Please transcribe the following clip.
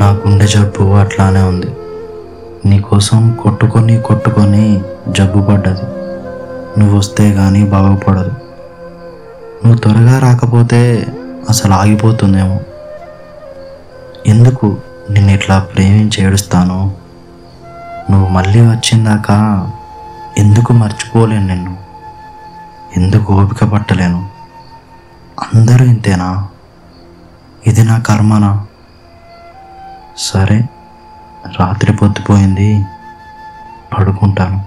నా గుండె జబ్బు అట్లానే ఉంది. నీకోసం కొట్టుకొని కొట్టుకొని జబ్బు పడ్డది. నువ్వు వస్తే కానీ బాగుపడదు. నువ్వు త్వరగా రాకపోతే అసలు ఆగిపోతుందేమో. ఎందుకు నిన్ను ఇట్లా ప్రేమించి ఏడుస్తాను? నువ్వు మళ్ళీ వచ్చిందాక ఎందుకు మర్చిపోలేను నిన్ను? ఎందుకు ఓపిక పట్టలేను? అందరూ ఇంతేనా? ఇది నా కర్మనా? సరే రాత్రి పొద్దుపోయింది పడుకుంటాను.